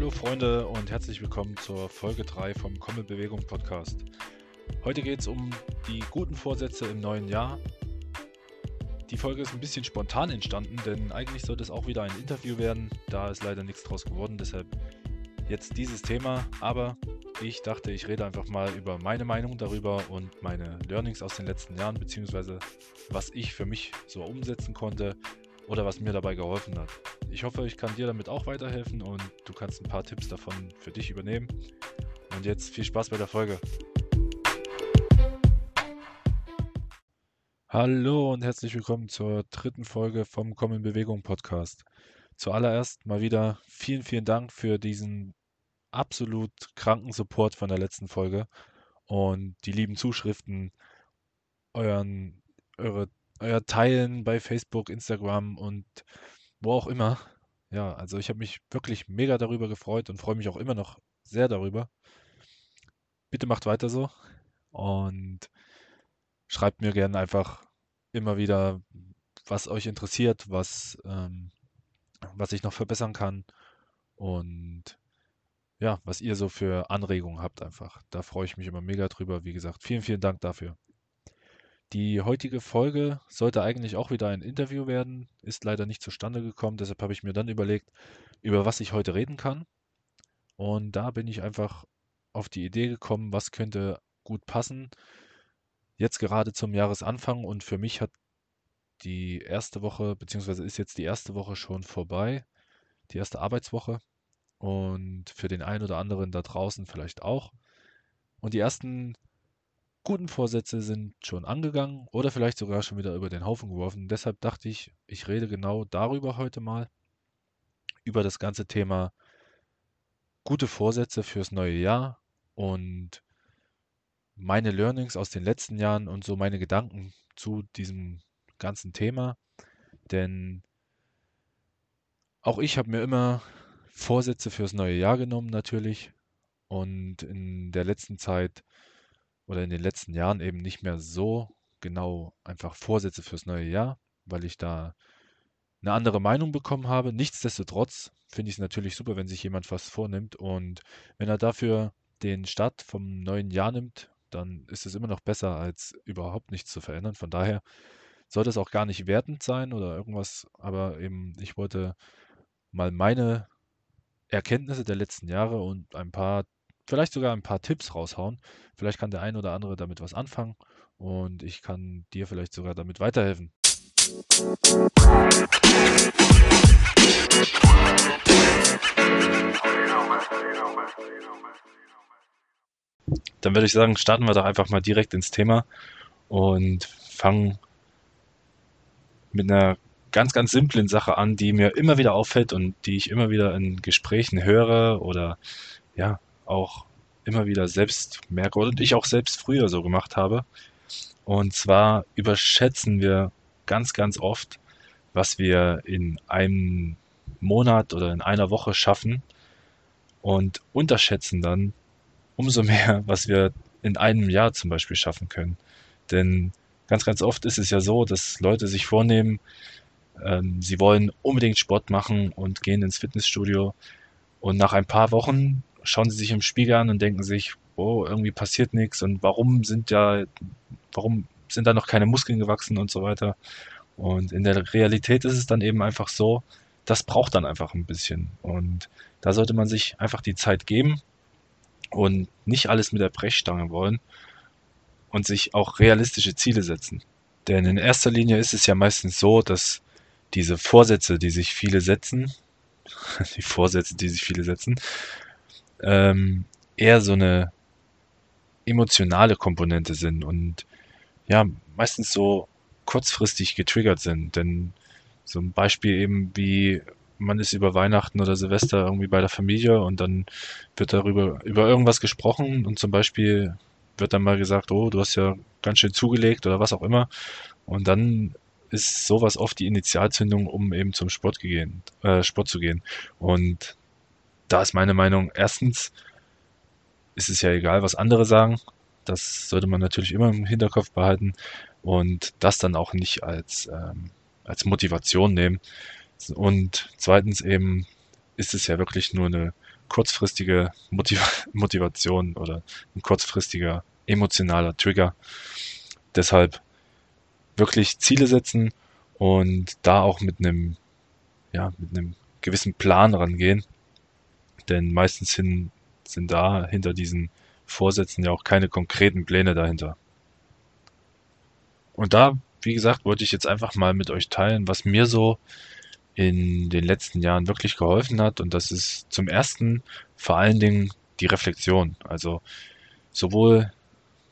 Hallo Freunde und herzlich willkommen zur Folge 3 vom Komme Bewegung Podcast. Heute geht es um die guten Vorsätze im neuen Jahr. Die Folge ist ein bisschen spontan entstanden, denn eigentlich sollte es auch wieder ein Interview werden. Da ist leider nichts draus geworden, deshalb jetzt dieses Thema. Aber ich dachte, ich rede einfach mal über meine Meinung darüber und meine Learnings aus den letzten Jahren, beziehungsweise was ich für mich so umsetzen konnte oder was mir dabei geholfen hat. Ich hoffe, ich kann dir damit auch weiterhelfen und du kannst ein paar Tipps davon für dich übernehmen. Und jetzt viel Spaß bei der Folge. Hallo und herzlich willkommen zur dritten Folge vom Komm in Bewegung Podcast. Zuallererst mal wieder vielen, vielen Dank für diesen absolut kranken Support von der letzten Folge und die lieben Zuschriften, euren, eure euer Teilen bei Facebook, Instagram und wo auch immer. Ja, also ich habe mich wirklich mega darüber gefreut und freue mich auch immer noch sehr darüber. Bitte macht weiter so und schreibt mir gerne einfach immer wieder, was euch interessiert, was, ähm, was ich noch verbessern kann und ja, was ihr so für Anregungen habt einfach. Da freue ich mich immer mega drüber. Wie gesagt, vielen, vielen Dank dafür. Die heutige Folge sollte eigentlich auch wieder ein Interview werden, ist leider nicht zustande gekommen. Deshalb habe ich mir dann überlegt, über was ich heute reden kann. Und da bin ich einfach auf die Idee gekommen, was könnte gut passen. Jetzt gerade zum Jahresanfang und für mich hat die erste Woche, beziehungsweise ist jetzt die erste Woche schon vorbei, die erste Arbeitswoche. Und für den einen oder anderen da draußen vielleicht auch. Und die ersten guten Vorsätze sind schon angegangen oder vielleicht sogar schon wieder über den Haufen geworfen. Deshalb dachte ich, ich rede genau darüber heute mal, über das ganze Thema gute Vorsätze fürs neue Jahr und meine Learnings aus den letzten Jahren und so meine Gedanken zu diesem ganzen Thema. Denn auch ich habe mir immer Vorsätze fürs neue Jahr genommen natürlich und in der letzten Zeit oder in den letzten Jahren eben nicht mehr so genau einfach Vorsätze fürs neue Jahr, weil ich da eine andere Meinung bekommen habe. Nichtsdestotrotz finde ich es natürlich super, wenn sich jemand was vornimmt und wenn er dafür den Start vom neuen Jahr nimmt, dann ist es immer noch besser, als überhaupt nichts zu verändern. Von daher sollte es auch gar nicht wertend sein oder irgendwas, aber eben ich wollte mal meine Erkenntnisse der letzten Jahre und ein paar vielleicht sogar ein paar Tipps raushauen. Vielleicht kann der ein oder andere damit was anfangen und ich kann dir vielleicht sogar damit weiterhelfen. Dann würde ich sagen, starten wir doch einfach mal direkt ins Thema und fangen mit einer ganz, ganz simplen Sache an, die mir immer wieder auffällt und die ich immer wieder in Gesprächen höre oder ja, auch immer wieder selbst merke und ich auch selbst früher so gemacht habe. Und zwar überschätzen wir ganz, ganz oft, was wir in einem Monat oder in einer Woche schaffen und unterschätzen dann umso mehr, was wir in einem Jahr zum Beispiel schaffen können. Denn ganz, ganz oft ist es ja so, dass Leute sich vornehmen, ähm, sie wollen unbedingt Sport machen und gehen ins Fitnessstudio und nach ein paar Wochen schauen sie sich im Spiegel an und denken sich, oh, irgendwie passiert nichts und warum sind ja, warum sind da noch keine Muskeln gewachsen und so weiter. Und in der Realität ist es dann eben einfach so, das braucht dann einfach ein bisschen. Und da sollte man sich einfach die Zeit geben und nicht alles mit der Brechstange wollen und sich auch realistische Ziele setzen. Denn in erster Linie ist es ja meistens so, dass diese Vorsätze, die sich viele setzen, die Vorsätze, die sich viele setzen, ähm, eher so eine emotionale Komponente sind und ja, meistens so kurzfristig getriggert sind. Denn so ein Beispiel eben wie man ist über Weihnachten oder Silvester irgendwie bei der Familie und dann wird darüber über irgendwas gesprochen und zum Beispiel wird dann mal gesagt, oh, du hast ja ganz schön zugelegt oder was auch immer. Und dann ist sowas oft die Initialzündung, um eben zum Sport, gehen, äh, Sport zu gehen. Und da ist meine Meinung, erstens ist es ja egal, was andere sagen. Das sollte man natürlich immer im Hinterkopf behalten und das dann auch nicht als, ähm, als Motivation nehmen. Und zweitens eben ist es ja wirklich nur eine kurzfristige Motiv Motivation oder ein kurzfristiger emotionaler Trigger. Deshalb wirklich Ziele setzen und da auch mit einem, ja, mit einem gewissen Plan rangehen. Denn meistens hin, sind da hinter diesen Vorsätzen ja auch keine konkreten Pläne dahinter. Und da, wie gesagt, wollte ich jetzt einfach mal mit euch teilen, was mir so in den letzten Jahren wirklich geholfen hat. Und das ist zum ersten vor allen Dingen die Reflexion. Also sowohl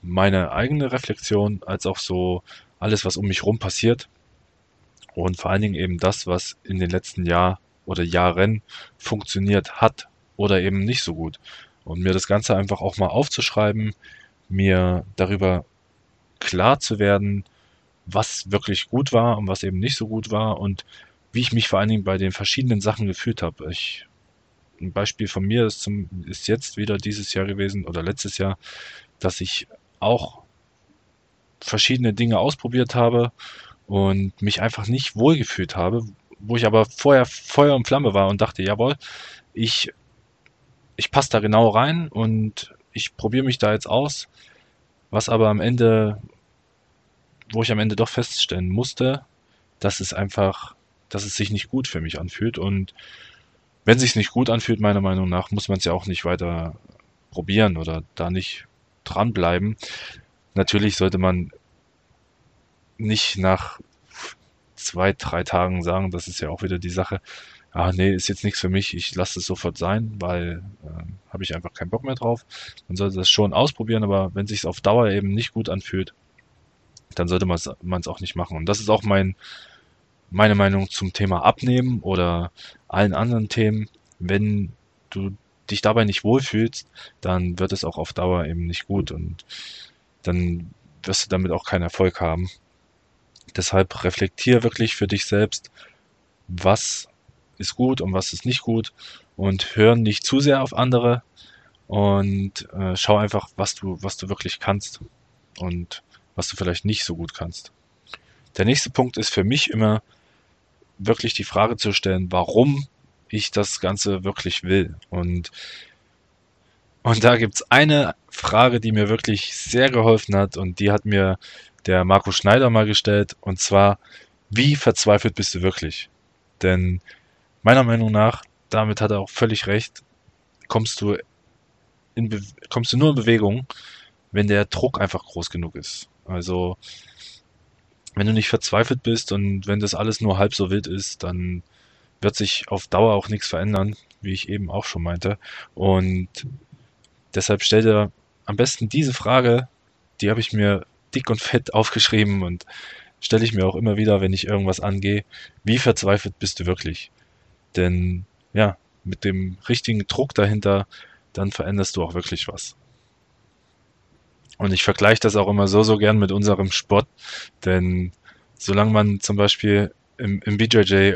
meine eigene Reflexion als auch so alles, was um mich rum passiert. Und vor allen Dingen eben das, was in den letzten Jahr oder Jahren funktioniert hat oder eben nicht so gut. Und mir das Ganze einfach auch mal aufzuschreiben, mir darüber klar zu werden, was wirklich gut war und was eben nicht so gut war und wie ich mich vor allen Dingen bei den verschiedenen Sachen gefühlt habe. Ich, ein Beispiel von mir ist, zum, ist jetzt wieder dieses Jahr gewesen oder letztes Jahr, dass ich auch verschiedene Dinge ausprobiert habe und mich einfach nicht wohlgefühlt habe, wo ich aber vorher Feuer und Flamme war und dachte, jawohl, ich, ich passe da genau rein und ich probiere mich da jetzt aus, was aber am Ende, wo ich am Ende doch feststellen musste, dass es einfach, dass es sich nicht gut für mich anfühlt und wenn es sich nicht gut anfühlt, meiner Meinung nach, muss man es ja auch nicht weiter probieren oder da nicht dranbleiben. Natürlich sollte man nicht nach zwei, drei Tagen sagen, das ist ja auch wieder die Sache, ah nee, ist jetzt nichts für mich, ich lasse es sofort sein, weil äh, habe ich einfach keinen Bock mehr drauf. Man sollte das schon ausprobieren, aber wenn sich auf Dauer eben nicht gut anfühlt, dann sollte man es auch nicht machen. Und das ist auch mein, meine Meinung zum Thema Abnehmen oder allen anderen Themen. Wenn du dich dabei nicht wohlfühlst, dann wird es auch auf Dauer eben nicht gut und dann wirst du damit auch keinen Erfolg haben. Deshalb reflektier wirklich für dich selbst, was ist gut und was ist nicht gut und hör nicht zu sehr auf andere und äh, schau einfach, was du, was du wirklich kannst und was du vielleicht nicht so gut kannst. Der nächste Punkt ist für mich immer wirklich die Frage zu stellen, warum ich das Ganze wirklich will. Und, und da gibt's eine Frage, die mir wirklich sehr geholfen hat und die hat mir der Marco Schneider mal gestellt und zwar, wie verzweifelt bist du wirklich? Denn meiner Meinung nach, damit hat er auch völlig recht, kommst du, in kommst du nur in Bewegung, wenn der Druck einfach groß genug ist. Also wenn du nicht verzweifelt bist und wenn das alles nur halb so wild ist, dann wird sich auf Dauer auch nichts verändern, wie ich eben auch schon meinte. Und deshalb stell dir am besten diese Frage, die habe ich mir dick und fett aufgeschrieben und stelle ich mir auch immer wieder, wenn ich irgendwas angehe, wie verzweifelt bist du wirklich? Denn ja, mit dem richtigen Druck dahinter, dann veränderst du auch wirklich was. Und ich vergleiche das auch immer so, so gern mit unserem Sport, denn solange man zum Beispiel im, im BJJ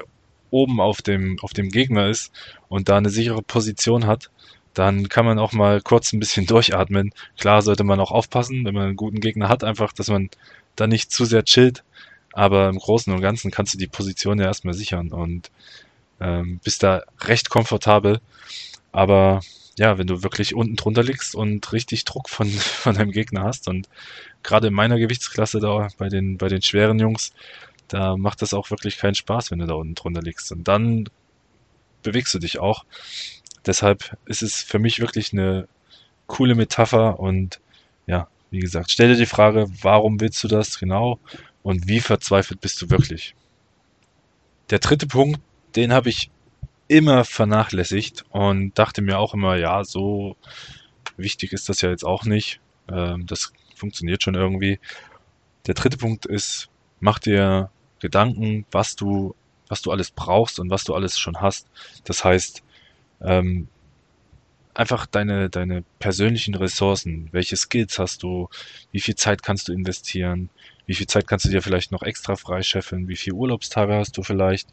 oben auf dem, auf dem Gegner ist und da eine sichere Position hat, dann kann man auch mal kurz ein bisschen durchatmen. Klar sollte man auch aufpassen, wenn man einen guten Gegner hat, einfach, dass man da nicht zu sehr chillt. Aber im Großen und Ganzen kannst du die Position ja erstmal sichern und ähm, bist da recht komfortabel. Aber ja, wenn du wirklich unten drunter liegst und richtig Druck von, von deinem Gegner hast und gerade in meiner Gewichtsklasse da bei den, bei den schweren Jungs, da macht das auch wirklich keinen Spaß, wenn du da unten drunter liegst. Und dann bewegst du dich auch. Deshalb ist es für mich wirklich eine coole Metapher und ja, wie gesagt, stell dir die Frage, warum willst du das genau und wie verzweifelt bist du wirklich? Der dritte Punkt, den habe ich immer vernachlässigt und dachte mir auch immer, ja, so wichtig ist das ja jetzt auch nicht. Ähm, das funktioniert schon irgendwie. Der dritte Punkt ist, mach dir Gedanken, was du, was du alles brauchst und was du alles schon hast. Das heißt, ähm, einfach deine, deine persönlichen Ressourcen. Welche Skills hast du? Wie viel Zeit kannst du investieren? Wie viel Zeit kannst du dir vielleicht noch extra freischeffeln? Wie viele Urlaubstage hast du vielleicht?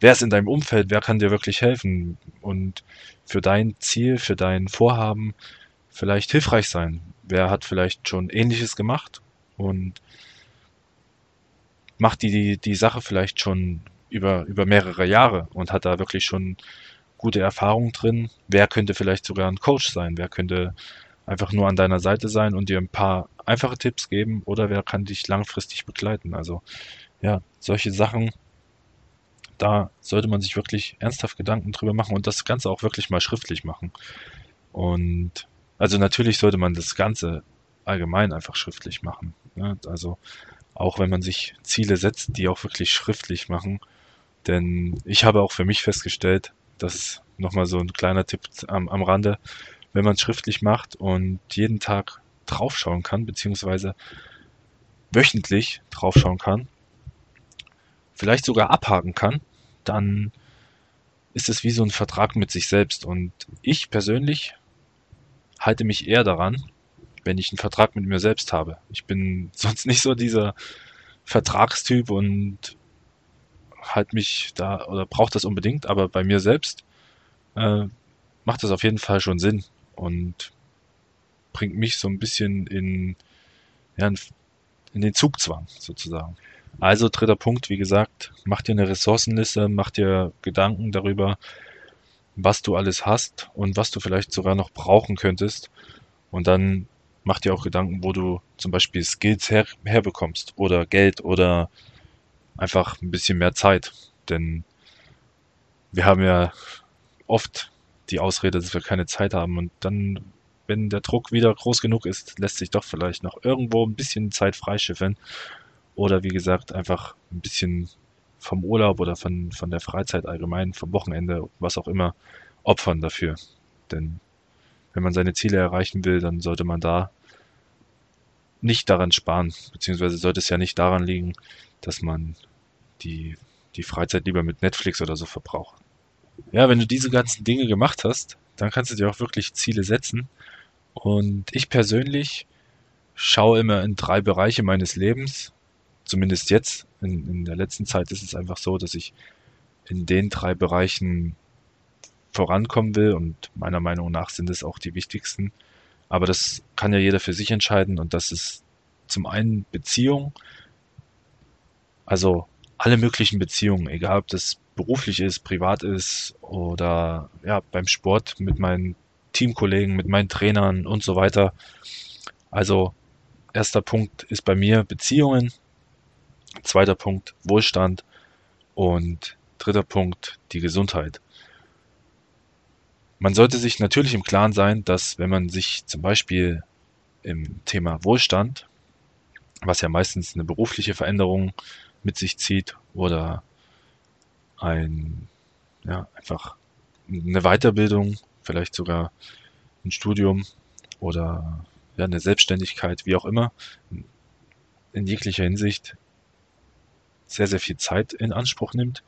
Wer ist in deinem Umfeld? Wer kann dir wirklich helfen? Und für dein Ziel, für dein Vorhaben vielleicht hilfreich sein? Wer hat vielleicht schon Ähnliches gemacht und macht die, die, die Sache vielleicht schon über, über mehrere Jahre und hat da wirklich schon gute Erfahrungen drin. Wer könnte vielleicht sogar ein Coach sein? Wer könnte einfach nur an deiner Seite sein und dir ein paar einfache Tipps geben oder wer kann dich langfristig begleiten? Also ja, solche Sachen, da sollte man sich wirklich ernsthaft Gedanken drüber machen und das Ganze auch wirklich mal schriftlich machen. Und also natürlich sollte man das Ganze allgemein einfach schriftlich machen. Ne? Also auch wenn man sich Ziele setzt, die auch wirklich schriftlich machen. Denn ich habe auch für mich festgestellt, das ist nochmal so ein kleiner Tipp am, am Rande, wenn man es schriftlich macht und jeden Tag draufschauen kann, beziehungsweise wöchentlich draufschauen kann, vielleicht sogar abhaken kann, dann ist es wie so ein Vertrag mit sich selbst. Und ich persönlich halte mich eher daran, wenn ich einen Vertrag mit mir selbst habe. Ich bin sonst nicht so dieser Vertragstyp und halt mich da oder braucht das unbedingt, aber bei mir selbst äh, macht das auf jeden Fall schon Sinn und bringt mich so ein bisschen in, ja, in den Zugzwang sozusagen. Also dritter Punkt, wie gesagt, mach dir eine Ressourcenliste, mach dir Gedanken darüber, was du alles hast und was du vielleicht sogar noch brauchen könntest. Und dann mach dir auch Gedanken, wo du zum Beispiel Skills her, herbekommst oder Geld oder einfach ein bisschen mehr Zeit. Denn wir haben ja oft die Ausrede, dass wir keine Zeit haben und dann, wenn der Druck wieder groß genug ist, lässt sich doch vielleicht noch irgendwo ein bisschen Zeit freischiffeln oder wie gesagt einfach ein bisschen vom Urlaub oder von, von der Freizeit allgemein, vom Wochenende, was auch immer, opfern dafür. Denn wenn man seine Ziele erreichen will, dann sollte man da nicht daran sparen, beziehungsweise sollte es ja nicht daran liegen, dass man die, die Freizeit lieber mit Netflix oder so verbraucht. Ja, wenn du diese ganzen Dinge gemacht hast, dann kannst du dir auch wirklich Ziele setzen. Und ich persönlich schaue immer in drei Bereiche meines Lebens, zumindest jetzt. In, in der letzten Zeit ist es einfach so, dass ich in den drei Bereichen vorankommen will und meiner Meinung nach sind es auch die wichtigsten. Aber das kann ja jeder für sich entscheiden und das ist zum einen Beziehung, also alle möglichen Beziehungen, egal ob das beruflich ist, privat ist oder ja, beim Sport mit meinen Teamkollegen, mit meinen Trainern und so weiter. Also erster Punkt ist bei mir Beziehungen, zweiter Punkt Wohlstand und dritter Punkt die Gesundheit. Man sollte sich natürlich im Klaren sein, dass wenn man sich zum Beispiel im Thema Wohlstand, was ja meistens eine berufliche Veränderung mit sich zieht oder ein, ja, einfach eine Weiterbildung, vielleicht sogar ein Studium oder ja, eine Selbstständigkeit, wie auch immer, in jeglicher Hinsicht sehr, sehr viel Zeit in Anspruch nimmt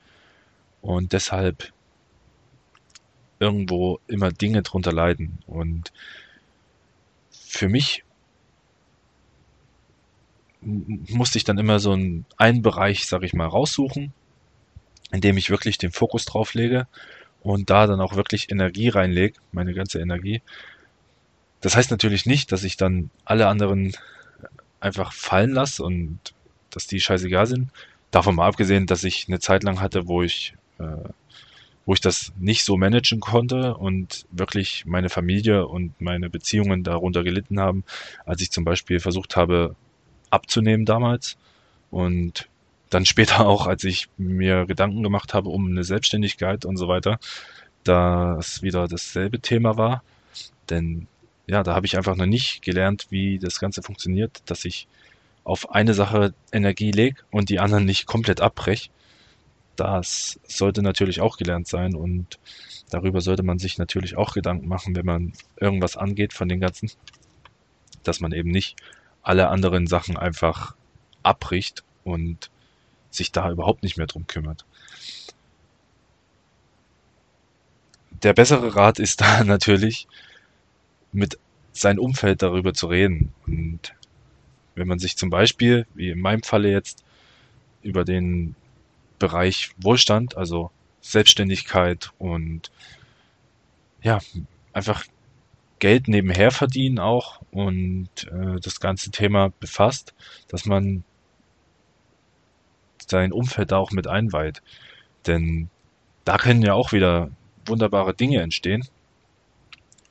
und deshalb irgendwo immer Dinge drunter leiden. Und für mich musste ich dann immer so einen, einen Bereich, sag ich mal, raussuchen, in dem ich wirklich den Fokus drauf lege und da dann auch wirklich Energie reinlege, meine ganze Energie. Das heißt natürlich nicht, dass ich dann alle anderen einfach fallen lasse und dass die scheißegal sind. Davon mal abgesehen, dass ich eine Zeit lang hatte, wo ich äh, wo ich das nicht so managen konnte und wirklich meine Familie und meine Beziehungen darunter gelitten haben, als ich zum Beispiel versucht habe abzunehmen damals und dann später auch, als ich mir Gedanken gemacht habe um eine Selbstständigkeit und so weiter, da es wieder dasselbe Thema war. Denn ja, da habe ich einfach noch nicht gelernt, wie das Ganze funktioniert, dass ich auf eine Sache Energie lege und die anderen nicht komplett abbreche das sollte natürlich auch gelernt sein und darüber sollte man sich natürlich auch Gedanken machen, wenn man irgendwas angeht von den ganzen, dass man eben nicht alle anderen Sachen einfach abbricht und sich da überhaupt nicht mehr drum kümmert. Der bessere Rat ist da natürlich, mit seinem Umfeld darüber zu reden. Und wenn man sich zum Beispiel, wie in meinem Falle jetzt, über den Bereich Wohlstand, also Selbstständigkeit und ja, einfach Geld nebenher verdienen auch und äh, das ganze Thema befasst, dass man sein Umfeld da auch mit einweiht. Denn da können ja auch wieder wunderbare Dinge entstehen.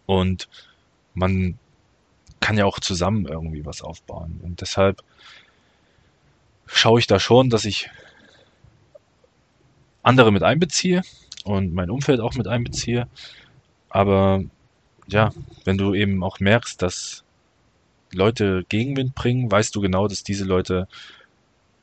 Und man kann ja auch zusammen irgendwie was aufbauen. Und deshalb schaue ich da schon, dass ich andere mit einbeziehe und mein Umfeld auch mit einbeziehe. Aber ja, wenn du eben auch merkst, dass Leute Gegenwind bringen, weißt du genau, dass diese Leute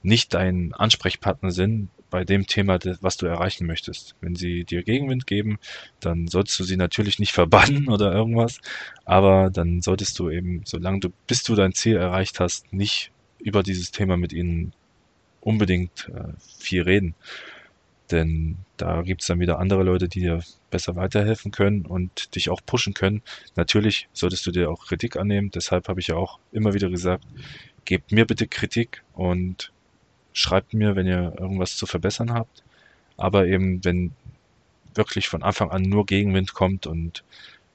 nicht dein Ansprechpartner sind bei dem Thema, was du erreichen möchtest. Wenn sie dir Gegenwind geben, dann solltest du sie natürlich nicht verbannen oder irgendwas, aber dann solltest du eben, solange du, bis du dein Ziel erreicht hast, nicht über dieses Thema mit ihnen unbedingt äh, viel reden. Denn da gibt es dann wieder andere Leute, die dir besser weiterhelfen können und dich auch pushen können. Natürlich solltest du dir auch Kritik annehmen. Deshalb habe ich ja auch immer wieder gesagt, gebt mir bitte Kritik und schreibt mir, wenn ihr irgendwas zu verbessern habt. Aber eben, wenn wirklich von Anfang an nur Gegenwind kommt und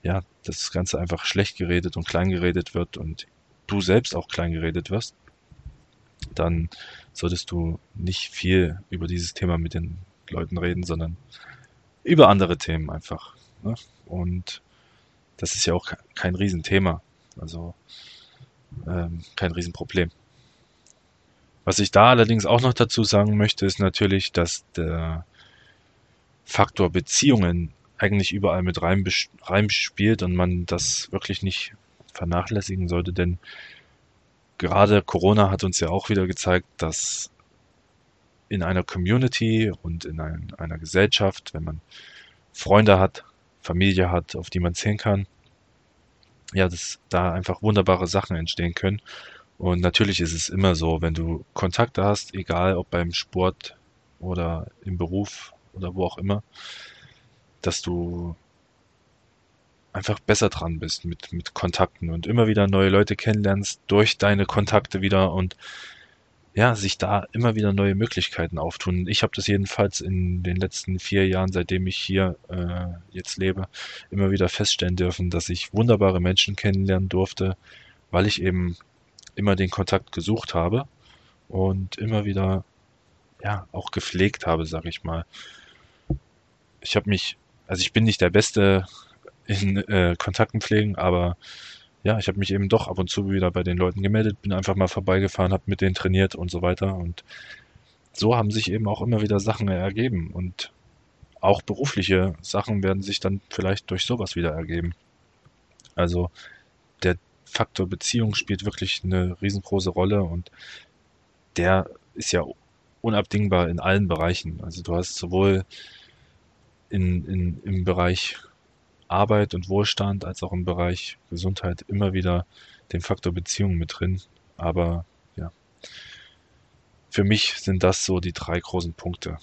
ja, das Ganze einfach schlecht geredet und klein geredet wird und du selbst auch klein geredet wirst, dann solltest du nicht viel über dieses Thema mit den Leuten reden, sondern über andere Themen einfach. Ne? Und das ist ja auch kein Riesenthema. Also ähm, kein Riesenproblem. Was ich da allerdings auch noch dazu sagen möchte, ist natürlich, dass der Faktor Beziehungen eigentlich überall mit rein, rein spielt und man das wirklich nicht vernachlässigen sollte, denn gerade Corona hat uns ja auch wieder gezeigt, dass in einer Community und in ein, einer Gesellschaft, wenn man Freunde hat, Familie hat, auf die man zählen kann, ja, dass da einfach wunderbare Sachen entstehen können. Und natürlich ist es immer so, wenn du Kontakte hast, egal ob beim Sport oder im Beruf oder wo auch immer, dass du einfach besser dran bist mit, mit Kontakten und immer wieder neue Leute kennenlernst durch deine Kontakte wieder und ja, sich da immer wieder neue Möglichkeiten auftun. Ich habe das jedenfalls in den letzten vier Jahren, seitdem ich hier äh, jetzt lebe, immer wieder feststellen dürfen, dass ich wunderbare Menschen kennenlernen durfte, weil ich eben immer den Kontakt gesucht habe und immer wieder ja auch gepflegt habe, sag ich mal. Ich habe mich, also ich bin nicht der Beste in äh, Kontakten pflegen, aber ja, ich habe mich eben doch ab und zu wieder bei den Leuten gemeldet, bin einfach mal vorbeigefahren, habe mit denen trainiert und so weiter. Und so haben sich eben auch immer wieder Sachen ergeben. Und auch berufliche Sachen werden sich dann vielleicht durch sowas wieder ergeben. Also der Faktor Beziehung spielt wirklich eine riesengroße Rolle und der ist ja unabdingbar in allen Bereichen. Also du hast sowohl in, in, im Bereich Arbeit und Wohlstand als auch im Bereich Gesundheit immer wieder den Faktor Beziehung mit drin. Aber ja, für mich sind das so die drei großen Punkte.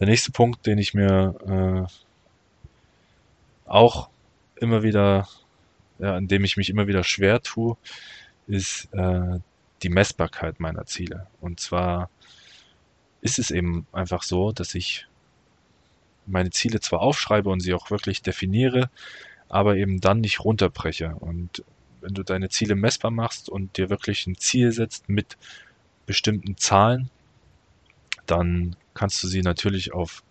Der nächste Punkt, den ich mir äh, auch immer wieder, ja, an dem ich mich immer wieder schwer tue, ist äh, die Messbarkeit meiner Ziele. Und zwar ist es eben einfach so, dass ich meine Ziele zwar aufschreibe und sie auch wirklich definiere, aber eben dann nicht runterbreche. Und wenn du deine Ziele messbar machst und dir wirklich ein Ziel setzt mit bestimmten Zahlen, dann kannst du sie natürlich auf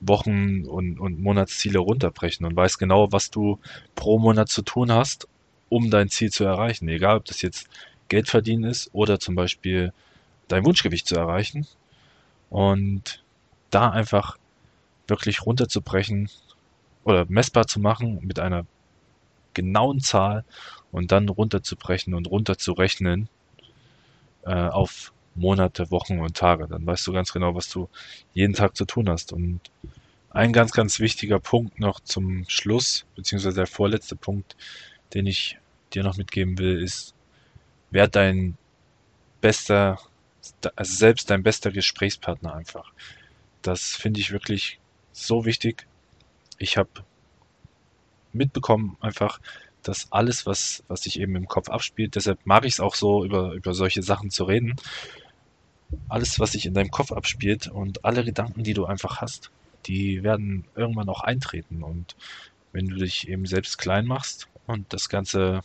Wochen- und, und Monatsziele runterbrechen und weißt genau, was du pro Monat zu tun hast, um dein Ziel zu erreichen. Egal, ob das jetzt Geld verdienen ist oder zum Beispiel dein Wunschgewicht zu erreichen. Und da einfach wirklich runterzubrechen oder messbar zu machen mit einer genauen Zahl und dann runterzubrechen und runterzurechnen äh, auf Monate, Wochen und Tage. Dann weißt du ganz genau, was du jeden Tag zu tun hast. Und ein ganz, ganz wichtiger Punkt noch zum Schluss, beziehungsweise der vorletzte Punkt, den ich dir noch mitgeben will, ist, wer dein bester, also selbst dein bester Gesprächspartner einfach. Das finde ich wirklich so wichtig. Ich habe mitbekommen einfach, dass alles, was, was sich eben im Kopf abspielt, deshalb mag ich es auch so, über, über solche Sachen zu reden. Alles, was sich in deinem Kopf abspielt und alle Gedanken, die du einfach hast, die werden irgendwann auch eintreten. Und wenn du dich eben selbst klein machst und das Ganze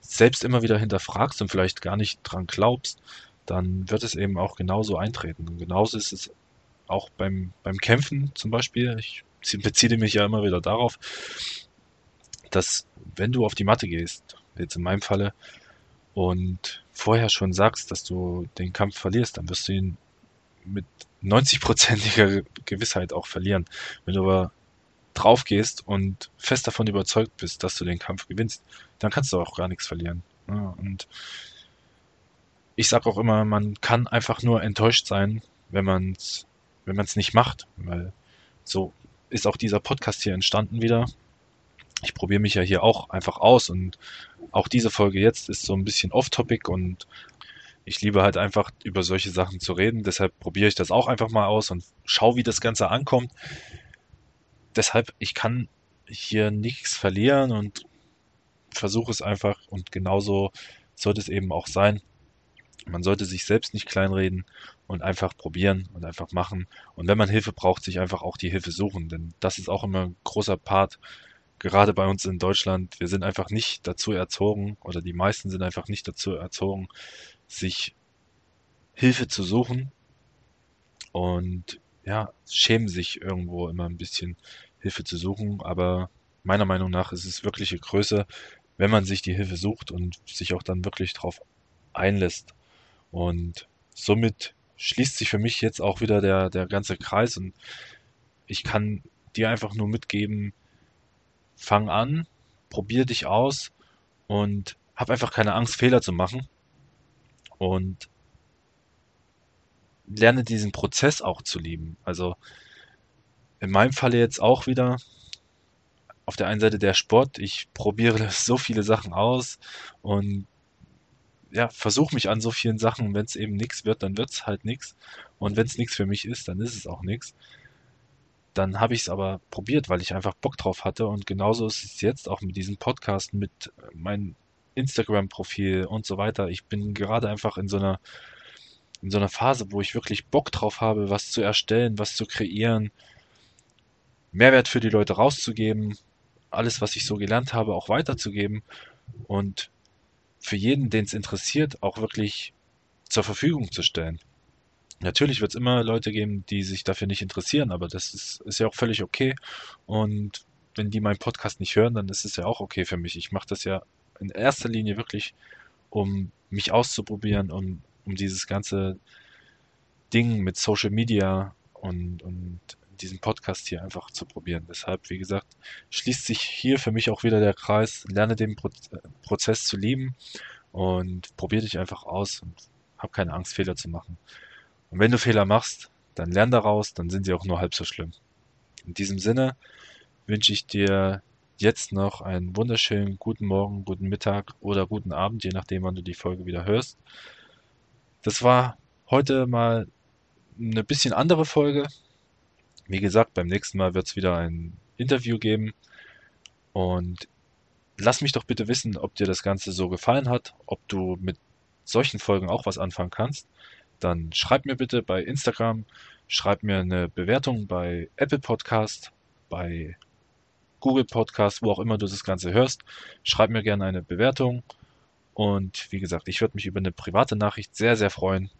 selbst immer wieder hinterfragst und vielleicht gar nicht dran glaubst, dann wird es eben auch genauso eintreten. Und genauso ist es auch beim, beim Kämpfen zum Beispiel, ich beziehe mich ja immer wieder darauf, dass wenn du auf die Matte gehst, jetzt in meinem Falle, und vorher schon sagst, dass du den Kampf verlierst, dann wirst du ihn mit 90-prozentiger Gewissheit auch verlieren. Wenn du aber drauf gehst und fest davon überzeugt bist, dass du den Kampf gewinnst, dann kannst du auch gar nichts verlieren. Ja, und ich sage auch immer, man kann einfach nur enttäuscht sein, wenn man es wenn man's nicht macht, weil so ist auch dieser Podcast hier entstanden wieder. Ich probiere mich ja hier auch einfach aus und auch diese Folge jetzt ist so ein bisschen off-topic und ich liebe halt einfach über solche Sachen zu reden. Deshalb probiere ich das auch einfach mal aus und schaue, wie das Ganze ankommt. Deshalb, ich kann hier nichts verlieren und versuche es einfach und genauso sollte es eben auch sein. Man sollte sich selbst nicht kleinreden und einfach probieren und einfach machen. Und wenn man Hilfe braucht, sich einfach auch die Hilfe suchen, denn das ist auch immer ein großer Part, gerade bei uns in Deutschland. Wir sind einfach nicht dazu erzogen oder die meisten sind einfach nicht dazu erzogen, sich Hilfe zu suchen und ja, schämen sich irgendwo immer ein bisschen Hilfe zu suchen, aber meiner Meinung nach ist es wirkliche Größe, wenn man sich die Hilfe sucht und sich auch dann wirklich drauf einlässt. Und somit schließt sich für mich jetzt auch wieder der, der ganze Kreis und ich kann dir einfach nur mitgeben, fang an, probier dich aus und hab einfach keine Angst, Fehler zu machen und lerne diesen Prozess auch zu lieben. Also in meinem Falle jetzt auch wieder auf der einen Seite der Sport. Ich probiere so viele Sachen aus und ja, versuche mich an so vielen Sachen. Wenn es eben nichts wird, dann wird es halt nichts. Und wenn es nichts für mich ist, dann ist es auch nichts. Dann habe ich es aber probiert, weil ich einfach Bock drauf hatte. Und genauso ist es jetzt auch mit diesem Podcast, mit meinem Instagram-Profil und so weiter. Ich bin gerade einfach in so einer in so einer Phase, wo ich wirklich Bock drauf habe, was zu erstellen, was zu kreieren, Mehrwert für die Leute rauszugeben, alles, was ich so gelernt habe, auch weiterzugeben und für jeden, den es interessiert, auch wirklich zur Verfügung zu stellen. Natürlich wird es immer Leute geben, die sich dafür nicht interessieren, aber das ist, ist ja auch völlig okay. Und wenn die meinen Podcast nicht hören, dann ist es ja auch okay für mich. Ich mache das ja in erster Linie wirklich, um mich auszuprobieren, um, um dieses ganze Ding mit Social Media und, und diesen Podcast hier einfach zu probieren. Deshalb, wie gesagt, schließt sich hier für mich auch wieder der Kreis. Lerne den Pro Prozess zu lieben und probier dich einfach aus und hab keine Angst, Fehler zu machen. Und wenn du Fehler machst, dann lern daraus, dann sind sie auch nur halb so schlimm. In diesem Sinne wünsche ich dir jetzt noch einen wunderschönen guten Morgen, guten Mittag oder guten Abend, je nachdem, wann du die Folge wieder hörst. Das war heute mal eine bisschen andere Folge. Wie gesagt, beim nächsten Mal wird es wieder ein Interview geben. Und lass mich doch bitte wissen, ob dir das Ganze so gefallen hat, ob du mit solchen Folgen auch was anfangen kannst. Dann schreib mir bitte bei Instagram, schreib mir eine Bewertung bei Apple Podcast, bei Google Podcast, wo auch immer du das Ganze hörst. Schreib mir gerne eine Bewertung. Und wie gesagt, ich würde mich über eine private Nachricht sehr, sehr freuen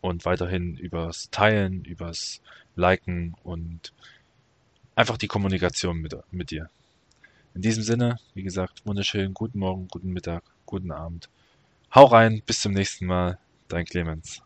und weiterhin übers Teilen, übers Liken und einfach die Kommunikation mit, mit dir. In diesem Sinne, wie gesagt, wunderschönen guten Morgen, guten Mittag, guten Abend. Hau rein, bis zum nächsten Mal, dein Clemens.